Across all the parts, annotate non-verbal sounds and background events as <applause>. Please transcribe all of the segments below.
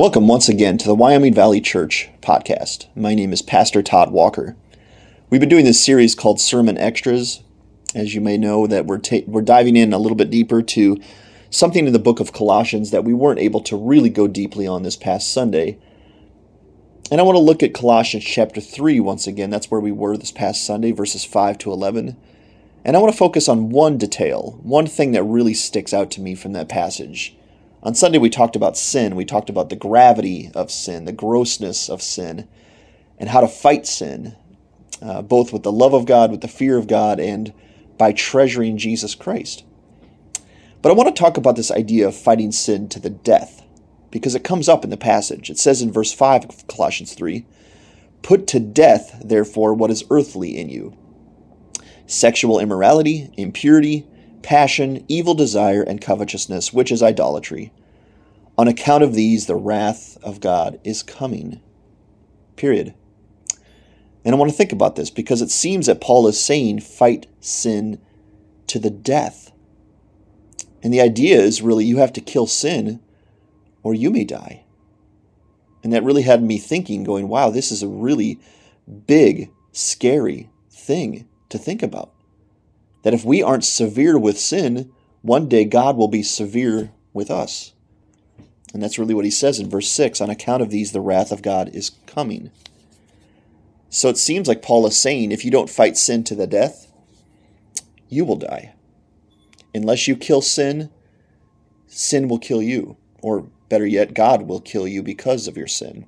Welcome once again to the Wyoming Valley Church podcast. My name is Pastor Todd Walker. We've been doing this series called Sermon Extras. As you may know, that we're ta- we're diving in a little bit deeper to something in the book of Colossians that we weren't able to really go deeply on this past Sunday. And I want to look at Colossians chapter 3 once again. That's where we were this past Sunday, verses 5 to 11. And I want to focus on one detail, one thing that really sticks out to me from that passage. On Sunday, we talked about sin. We talked about the gravity of sin, the grossness of sin, and how to fight sin, uh, both with the love of God, with the fear of God, and by treasuring Jesus Christ. But I want to talk about this idea of fighting sin to the death, because it comes up in the passage. It says in verse 5 of Colossians 3 Put to death, therefore, what is earthly in you sexual immorality, impurity, passion, evil desire, and covetousness, which is idolatry. On account of these, the wrath of God is coming. Period. And I want to think about this because it seems that Paul is saying, fight sin to the death. And the idea is really you have to kill sin or you may die. And that really had me thinking, going, wow, this is a really big, scary thing to think about that if we aren't severe with sin, one day God will be severe with us. And that's really what he says in verse 6 on account of these, the wrath of God is coming. So it seems like Paul is saying if you don't fight sin to the death, you will die. Unless you kill sin, sin will kill you. Or better yet, God will kill you because of your sin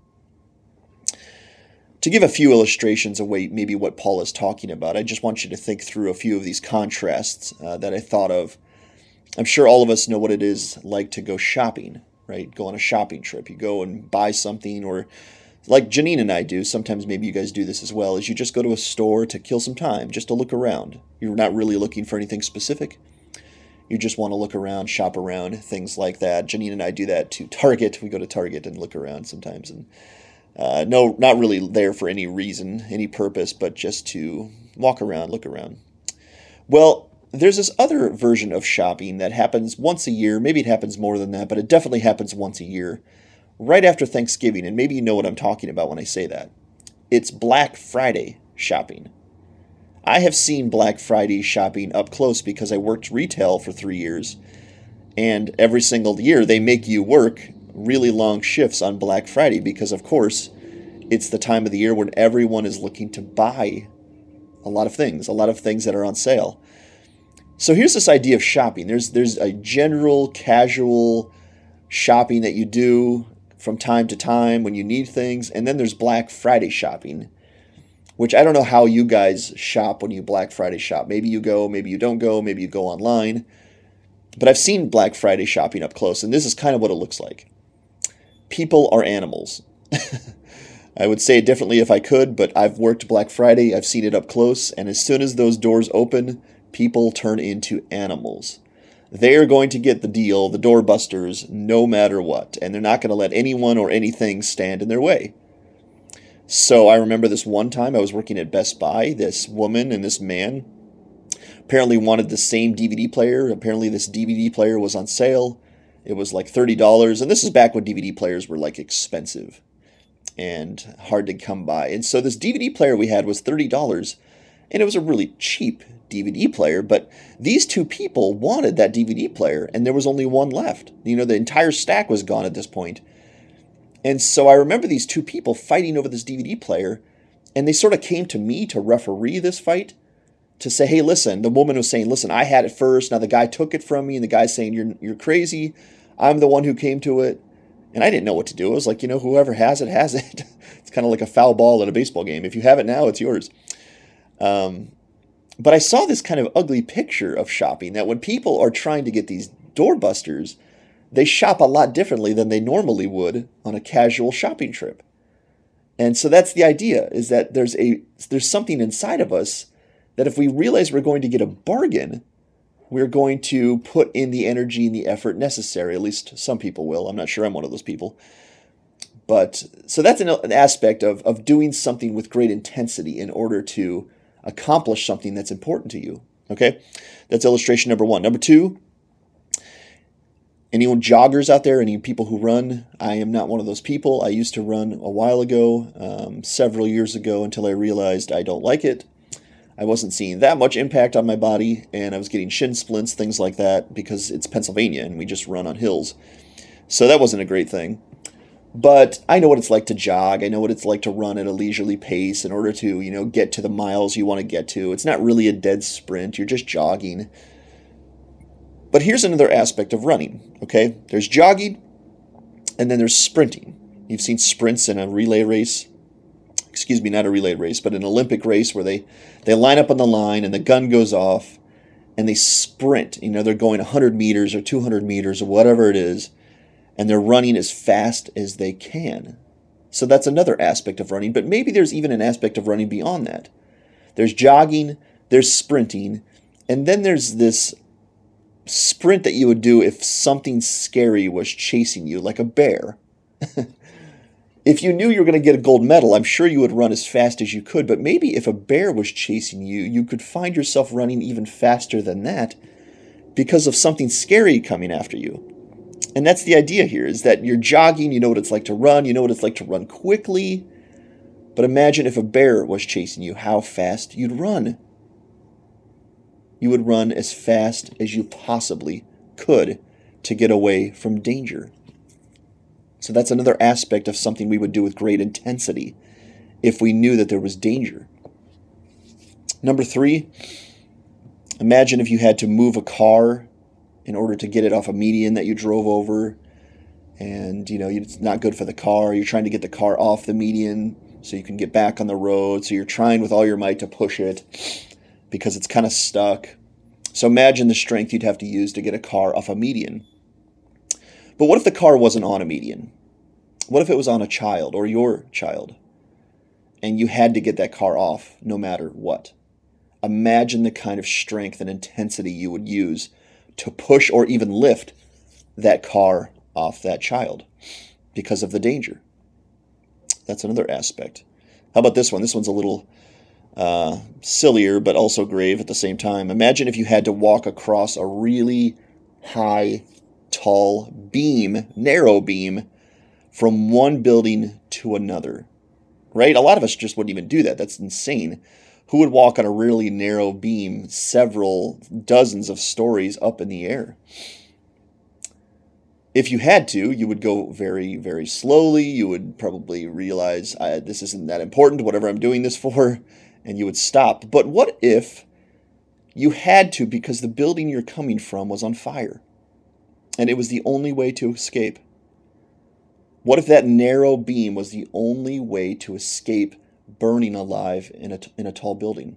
to give a few illustrations of maybe what Paul is talking about, I just want you to think through a few of these contrasts uh, that I thought of. I'm sure all of us know what it is like to go shopping, right? Go on a shopping trip. You go and buy something, or like Janine and I do, sometimes maybe you guys do this as well, is you just go to a store to kill some time, just to look around. You're not really looking for anything specific. You just want to look around, shop around, things like that. Janine and I do that to Target. We go to Target and look around sometimes and uh, no, not really there for any reason, any purpose, but just to walk around, look around. Well, there's this other version of shopping that happens once a year. Maybe it happens more than that, but it definitely happens once a year, right after Thanksgiving. And maybe you know what I'm talking about when I say that. It's Black Friday shopping. I have seen Black Friday shopping up close because I worked retail for three years. And every single year they make you work really long shifts on Black Friday because, of course, it's the time of the year when everyone is looking to buy a lot of things, a lot of things that are on sale. So here's this idea of shopping. There's there's a general casual shopping that you do from time to time when you need things, and then there's Black Friday shopping, which I don't know how you guys shop when you Black Friday shop. Maybe you go, maybe you don't go, maybe you go online. But I've seen Black Friday shopping up close, and this is kind of what it looks like people are animals. <laughs> I would say it differently if I could, but I've worked Black Friday, I've seen it up close, and as soon as those doors open, people turn into animals. They are going to get the deal, the doorbusters, no matter what, and they're not going to let anyone or anything stand in their way. So I remember this one time I was working at Best Buy, this woman and this man apparently wanted the same DVD player. Apparently, this DVD player was on sale. It was like $30. And this is back when DVD players were like expensive and hard to come by. And so this DVD player we had was $30 and it was a really cheap DVD player, but these two people wanted that DVD player and there was only one left. You know, the entire stack was gone at this point. And so I remember these two people fighting over this DVD player and they sort of came to me to referee this fight to say, hey, listen, the woman was saying, listen, I had it first. Now the guy took it from me, and the guy's saying, you're, you're crazy. I'm the one who came to it. And I didn't know what to do. I was like, you know, whoever has it, has it. <laughs> it's kind of like a foul ball at a baseball game. If you have it now, it's yours. Um, but I saw this kind of ugly picture of shopping that when people are trying to get these doorbusters, they shop a lot differently than they normally would on a casual shopping trip. And so that's the idea is that there's a there's something inside of us that if we realize we're going to get a bargain, we're going to put in the energy and the effort necessary. At least some people will. I'm not sure I'm one of those people. But so that's an, an aspect of, of doing something with great intensity in order to accomplish something that's important to you. Okay? That's illustration number one. Number two, anyone joggers out there? Any people who run? I am not one of those people. I used to run a while ago, um, several years ago, until I realized I don't like it. I wasn't seeing that much impact on my body, and I was getting shin splints, things like that, because it's Pennsylvania and we just run on hills. So that wasn't a great thing. But I know what it's like to jog. I know what it's like to run at a leisurely pace in order to, you know, get to the miles you want to get to. It's not really a dead sprint, you're just jogging. But here's another aspect of running, okay? There's jogging and then there's sprinting. You've seen sprints in a relay race. Excuse me, not a relay race, but an Olympic race where they, they line up on the line and the gun goes off and they sprint. You know, they're going 100 meters or 200 meters or whatever it is and they're running as fast as they can. So that's another aspect of running, but maybe there's even an aspect of running beyond that. There's jogging, there's sprinting, and then there's this sprint that you would do if something scary was chasing you, like a bear. <laughs> if you knew you were going to get a gold medal, I'm sure you would run as fast as you could, but maybe if a bear was chasing you, you could find yourself running even faster than that because of something scary coming after you. And that's the idea here is that you're jogging, you know what it's like to run, you know what it's like to run quickly. But imagine if a bear was chasing you, how fast you'd run. You would run as fast as you possibly could to get away from danger. So that's another aspect of something we would do with great intensity if we knew that there was danger. Number three, imagine if you had to move a car in order to get it off a median that you drove over. And you know it's not good for the car. You're trying to get the car off the median so you can get back on the road. So you're trying with all your might to push it because it's kind of stuck. So imagine the strength you'd have to use to get a car off a median. But what if the car wasn't on a median? What if it was on a child or your child? And you had to get that car off no matter what. Imagine the kind of strength and intensity you would use to push or even lift that car off that child because of the danger. That's another aspect. How about this one? This one's a little uh, sillier, but also grave at the same time. Imagine if you had to walk across a really high, tall beam, narrow beam, from one building to another. Right? A lot of us just wouldn't even do that. That's insane who would walk on a really narrow beam several dozens of stories up in the air? If you had to, you would go very, very slowly. You would probably realize this isn't that important, whatever I'm doing this for, <laughs> and you would stop. But what if you had to because the building you're coming from was on fire and it was the only way to escape? What if that narrow beam was the only way to escape burning alive in a, in a tall building.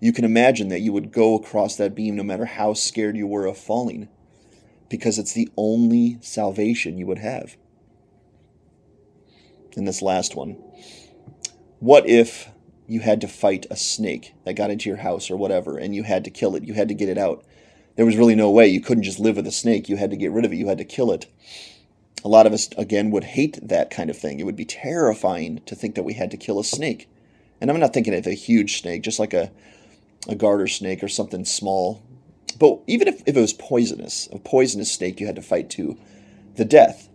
You can imagine that you would go across that beam no matter how scared you were of falling, because it's the only salvation you would have. In this last one, what if you had to fight a snake that got into your house or whatever, and you had to kill it? You had to get it out. There was really no way. You couldn't just live with a snake. You had to get rid of it. You had to kill it a lot of us, again, would hate that kind of thing. It would be terrifying to think that we had to kill a snake. And I'm not thinking of a huge snake, just like a, a garter snake or something small. But even if, if it was poisonous, a poisonous snake you had to fight to the death,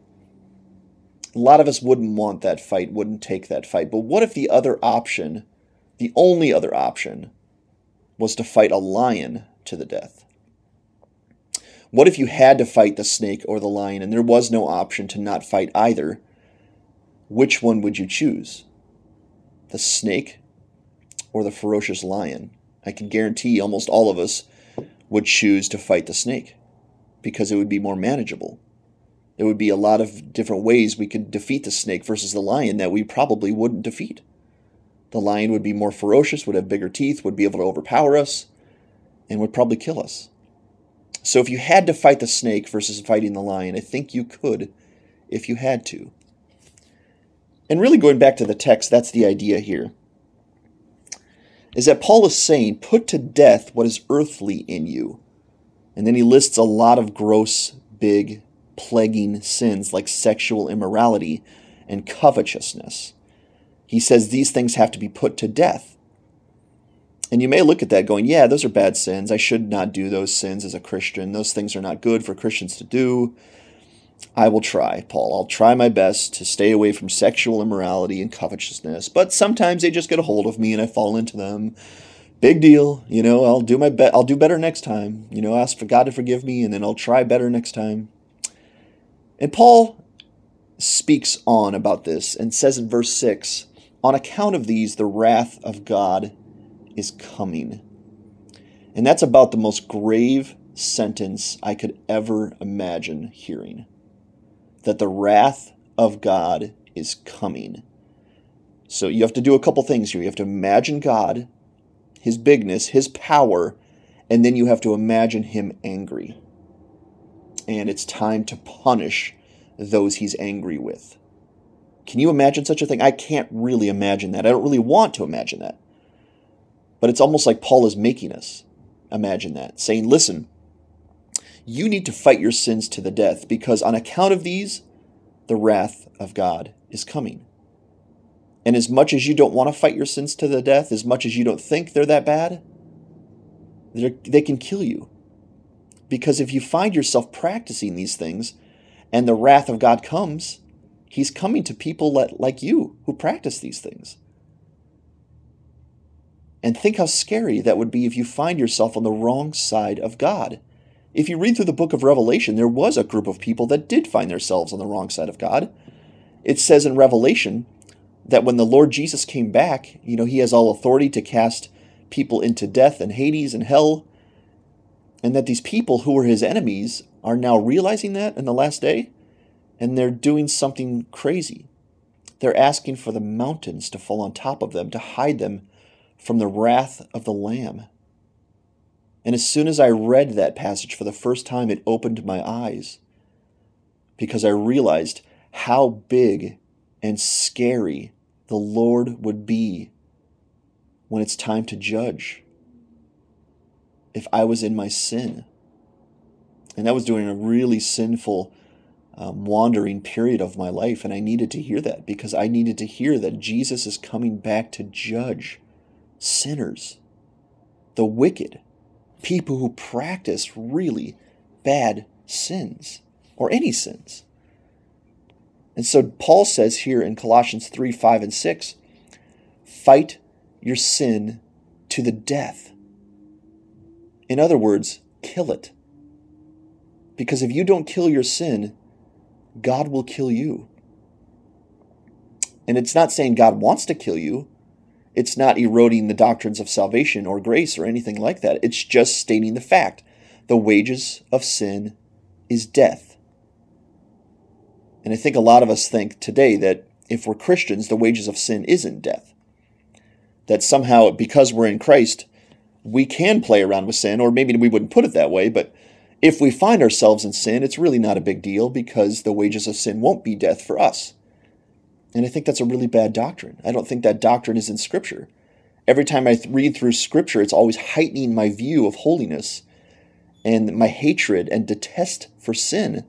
a lot of us wouldn't want that fight, wouldn't take that fight. But what if the other option, the only other option, was to fight a lion to the death? What if you had to fight the snake or the lion and there was no option to not fight either? Which one would you choose? The snake or the ferocious lion? I can guarantee almost all of us would choose to fight the snake because it would be more manageable. There would be a lot of different ways we could defeat the snake versus the lion that we probably wouldn't defeat. The lion would be more ferocious, would have bigger teeth, would be able to overpower us, and would probably kill us. So if you had to fight the snake versus fighting the lion, I think you could if you had to. And really going back to the text, that's the idea here. Is that Paul is saying, put to death what is earthly in you. And then he lists a lot of gross, big, plaguing sins like sexual immorality and covetousness. He says these things have to be put to death. And you may look at that going, yeah, those are bad sins. I should not do those sins as a Christian. Those things are not good for Christians to do. I will try, Paul. I'll try my best to stay away from sexual immorality and covetousness, but sometimes they just get a hold of me and I fall into them. Big deal, you know, I'll do my be- I'll do better next time. You know, ask for God to forgive me and then I'll try better next time. And Paul speaks on about this and says in verse 6, on account of these the wrath of God is coming. And that's about the most grave sentence I could ever imagine hearing that the wrath of God is coming. So you have to do a couple things here. You have to imagine God, His bigness, His power, and then you have to imagine Him angry. And it's time to punish those He's angry with. Can you imagine such a thing? I can't really imagine that. I don't really want to imagine that. But it's almost like Paul is making us imagine that, saying, listen, you need to fight your sins to the death, because on account of these, the wrath of God is coming. And as much as you don't want to fight your sins to the death, as much as you don't think they're that bad, they're, they can kill you. Because if you find yourself practicing these things and the wrath of God comes, He's coming to people like you who practice these things. And think how scary that would be if you find yourself on the wrong side of God. If you read through the book of Revelation, there was a group of people that did find themselves on the wrong side of God. It says in Revelation that when the Lord Jesus came back, you know, he has all authority to cast people into death and Hades and hell, and that these people who were his enemies are now realizing that in the last day, and they're doing something crazy. They're asking for the mountains to fall on top of them to hide them from the wrath of the Lamb. And as soon as I read that passage for the first time, it opened my eyes because I realized how big and scary the Lord would be when it's time to judge if I was in my sin. And that was during a really sinful, um, wandering period of my life. And I needed to hear that because I needed to hear that Jesus is coming back to judge sinners, the wicked people who practice really bad sins or any sins. And so Paul says here in Colossians 3 5 and 6 fight your sin to the death. In other words, kill it. Because if you don't kill your sin, God will kill you. And it's not saying God wants to kill you, it's not eroding the doctrines of salvation or grace or anything like that. It's just stating the fact. The wages of sin is death. And I think a lot of us think today that if we're Christians, the wages of sin isn't death. That somehow, because we're in Christ, we can play around with sin, or maybe we wouldn't put it that way, but if we find ourselves in sin, it's really not a big deal because the wages of sin won't be death for us. And I think that's a really bad doctrine. I don't think that doctrine is in Scripture. Every time I read through Scripture, it's always heightening my view of holiness and my hatred and detest for sin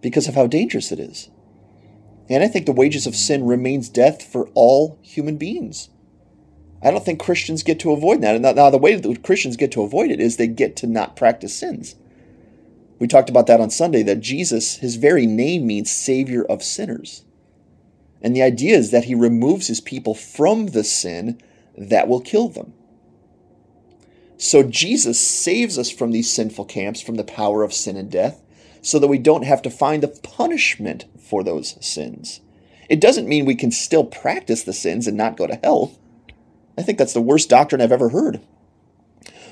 because of how dangerous it is. And I think the wages of sin remains death for all human beings. I don't think Christians get to avoid that. And now, the way that Christians get to avoid it is they get to not practice sins. We talked about that on Sunday that Jesus, his very name means Savior of sinners. And the idea is that he removes his people from the sin that will kill them. So Jesus saves us from these sinful camps, from the power of sin and death, so that we don't have to find the punishment for those sins. It doesn't mean we can still practice the sins and not go to hell. I think that's the worst doctrine I've ever heard.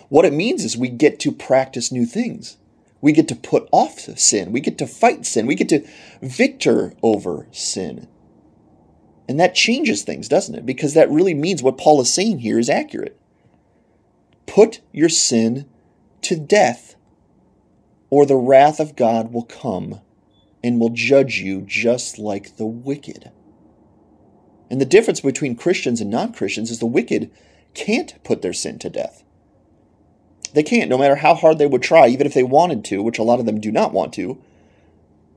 What it means is we get to practice new things. We get to put off sin. We get to fight sin. We get to victor over sin. And that changes things, doesn't it? Because that really means what Paul is saying here is accurate. Put your sin to death, or the wrath of God will come and will judge you just like the wicked. And the difference between Christians and non Christians is the wicked can't put their sin to death. They can't, no matter how hard they would try, even if they wanted to, which a lot of them do not want to.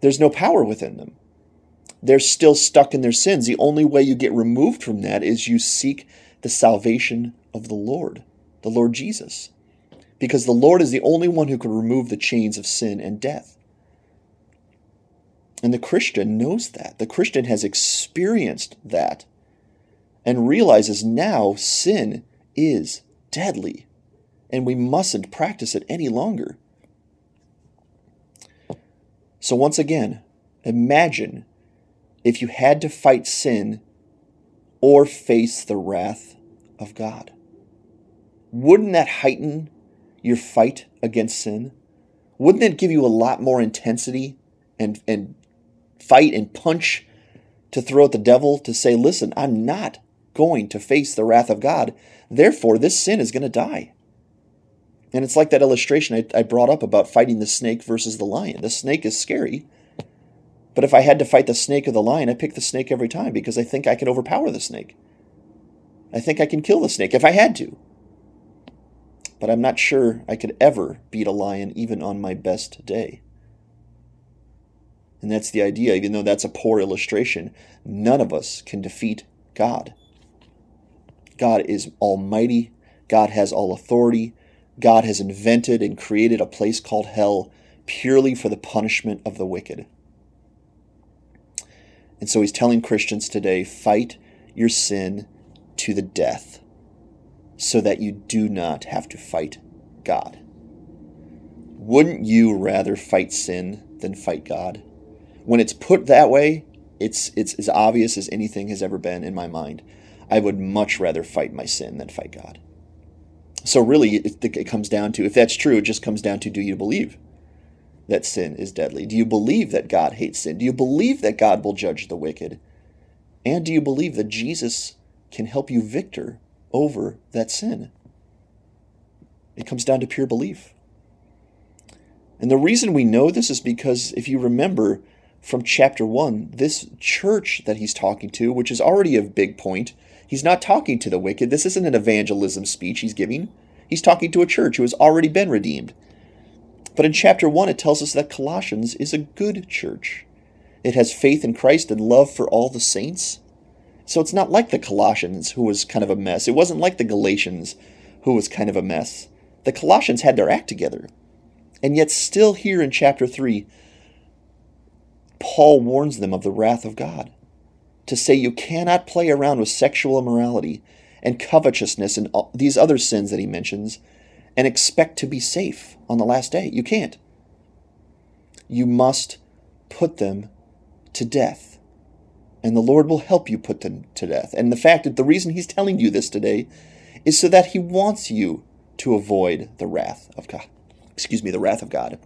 There's no power within them they're still stuck in their sins. The only way you get removed from that is you seek the salvation of the Lord. the Lord Jesus. Because the Lord is the only one who can remove the chains of sin and death. And the Christian knows that. The Christian has experienced that and realizes now sin is deadly and we mustn't practice it any longer. So, once again, imagine if you had to fight sin or face the wrath of God. Wouldn't that heighten your fight against sin? Wouldn't that give you a lot more intensity and, and fight and punch to throw at the devil to say, listen, I'm not going to face the wrath of God. Therefore, this sin is going to die. And it's like that illustration I, I brought up about fighting the snake versus the lion. The snake is scary, but if I had to fight the snake or the lion, I pick the snake every time because I think I can overpower the snake. I think I can kill the snake if I had to. But I'm not sure I could ever beat a lion even on my best day. And that's the idea, even though that's a poor illustration, none of us can defeat God. God is almighty, God has all authority, God has invented and created a place called hell purely for the punishment of the wicked. And so he's telling Christians today fight your sin to the death so that you do not have to fight God. Wouldn't you rather fight sin than fight God? When it's put that way, it's, it's as obvious as anything has ever been in my mind. I would much rather fight my sin than fight God. So, really, it, it comes down to if that's true, it just comes down to do you believe that sin is deadly? Do you believe that God hates sin? Do you believe that God will judge the wicked? And do you believe that Jesus can help you victor over that sin? It comes down to pure belief. And the reason we know this is because if you remember from chapter 1, this church that he's talking to, which is already a big point, he's not talking to the wicked. This isn't an evangelism speech he's giving. He's talking to a church who has already been redeemed. But in chapter 1, it tells us that Colossians is a good church. It has faith in Christ and love for all the saints. So it's not like the Corinthians, who was kind of a mess. It wasn't like the Galatians, who was kind of a mess. The Colossians had their act together. And yet, still here in chapter 3, Paul warns them of the wrath of God. To say you cannot play around with sexual immorality and covetousness and these other sins that he mentions and expect to be safe on the last day. You can't. You must put them to death. And the Lord will help you put them to death. And the fact that the reason He's telling you this today is so that He wants you to avoid the wrath of God. Excuse me, the wrath of God.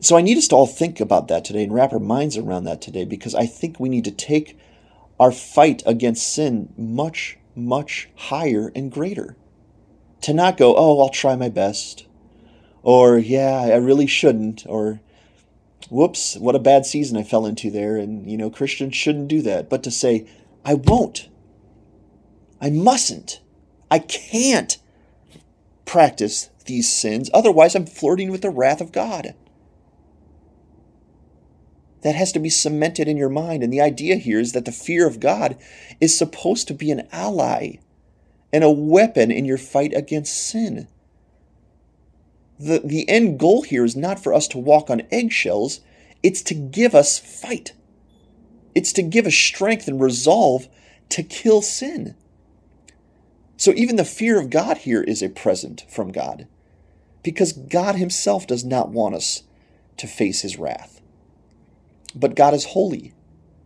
So I need us to all think about that today and wrap our minds around that today because I think we need to take our fight against sin much, much higher and greater to not go, oh, I'll try my best, or yeah, I really shouldn't, or whoops, what a bad season I fell into there, and you know, Christians shouldn't do that, but to say, I won't, I mustn't, I can't practice these sins, otherwise, I'm flirting with the wrath of God. That has to be cemented in your mind. And the idea here is that the fear of God is supposed to be an ally and a weapon in your fight against sin. The, the end goal here is not for us to walk on eggshells, it's to give us fight. It's to give us strength and resolve to kill sin. So even the fear of God here is a present from God, because God Himself does not want us to face His wrath. But God is holy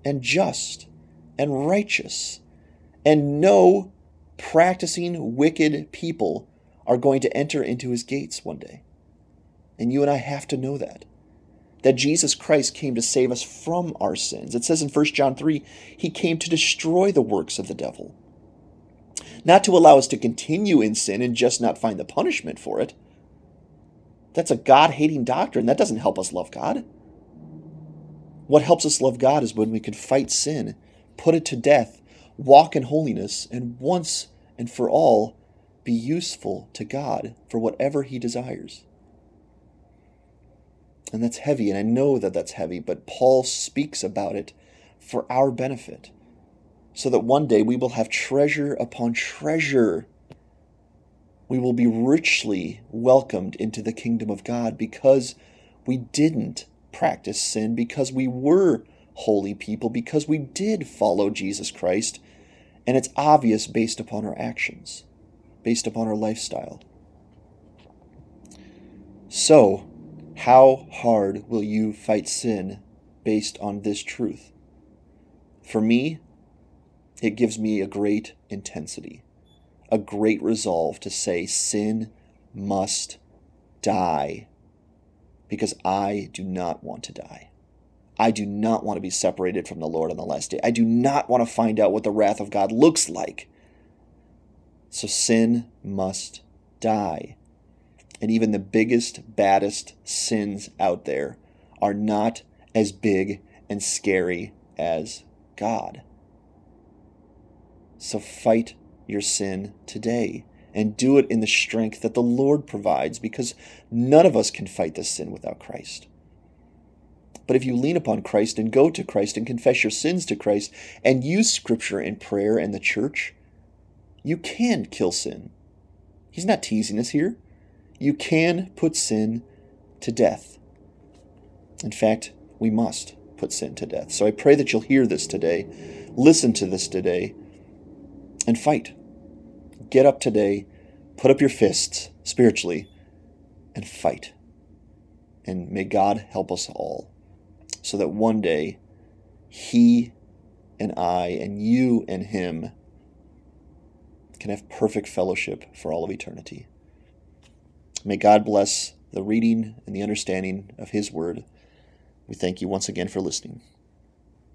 and just and righteous, and no practicing wicked people are going to enter into his gates one day. And you and I have to know that. That Jesus Christ came to save us from our sins. It says in 1 John 3, he came to destroy the works of the devil. Not to allow us to continue in sin and just not find the punishment for it. That's a God hating doctrine. That doesn't help us love God. What helps us love God is when we can fight sin, put it to death, walk in holiness, and once and for all be useful to God for whatever He desires. And that's heavy, and I know that that's heavy, but Paul speaks about it for our benefit, so that one day we will have treasure upon treasure we will be richly welcomed into the kingdom of God because we didn't practice sin, because we were holy people, because we did follow Jesus Christ. And it's obvious based upon our actions, based upon our lifestyle. So, how hard will you fight sin based on this truth? For me, it gives me a great intensity a great resolve to say sin must die because I do not want to die. I do not want to be separated from the Lord on the last day. I do not want to find out what the wrath of God looks like. So sin must die. And even the biggest, baddest sins out there are not as big and scary as God. So fight your sin today and do it in the strength that the Lord provides because none of us can fight this sin without Christ. But if you lean upon Christ and go to Christ and confess your sins to Christ and use Scripture and prayer and the church, you can kill sin. He's not teasing us here. You can put sin to death. In fact, we must put sin to death. So I pray that you'll hear this today, listen to this today, and fight. Get up today, put up your fists spiritually, and fight. And may God help us all so that one day He and I and you and Him can have perfect fellowship for all of eternity. May God bless the reading and the understanding of His Word. We thank you once again for listening.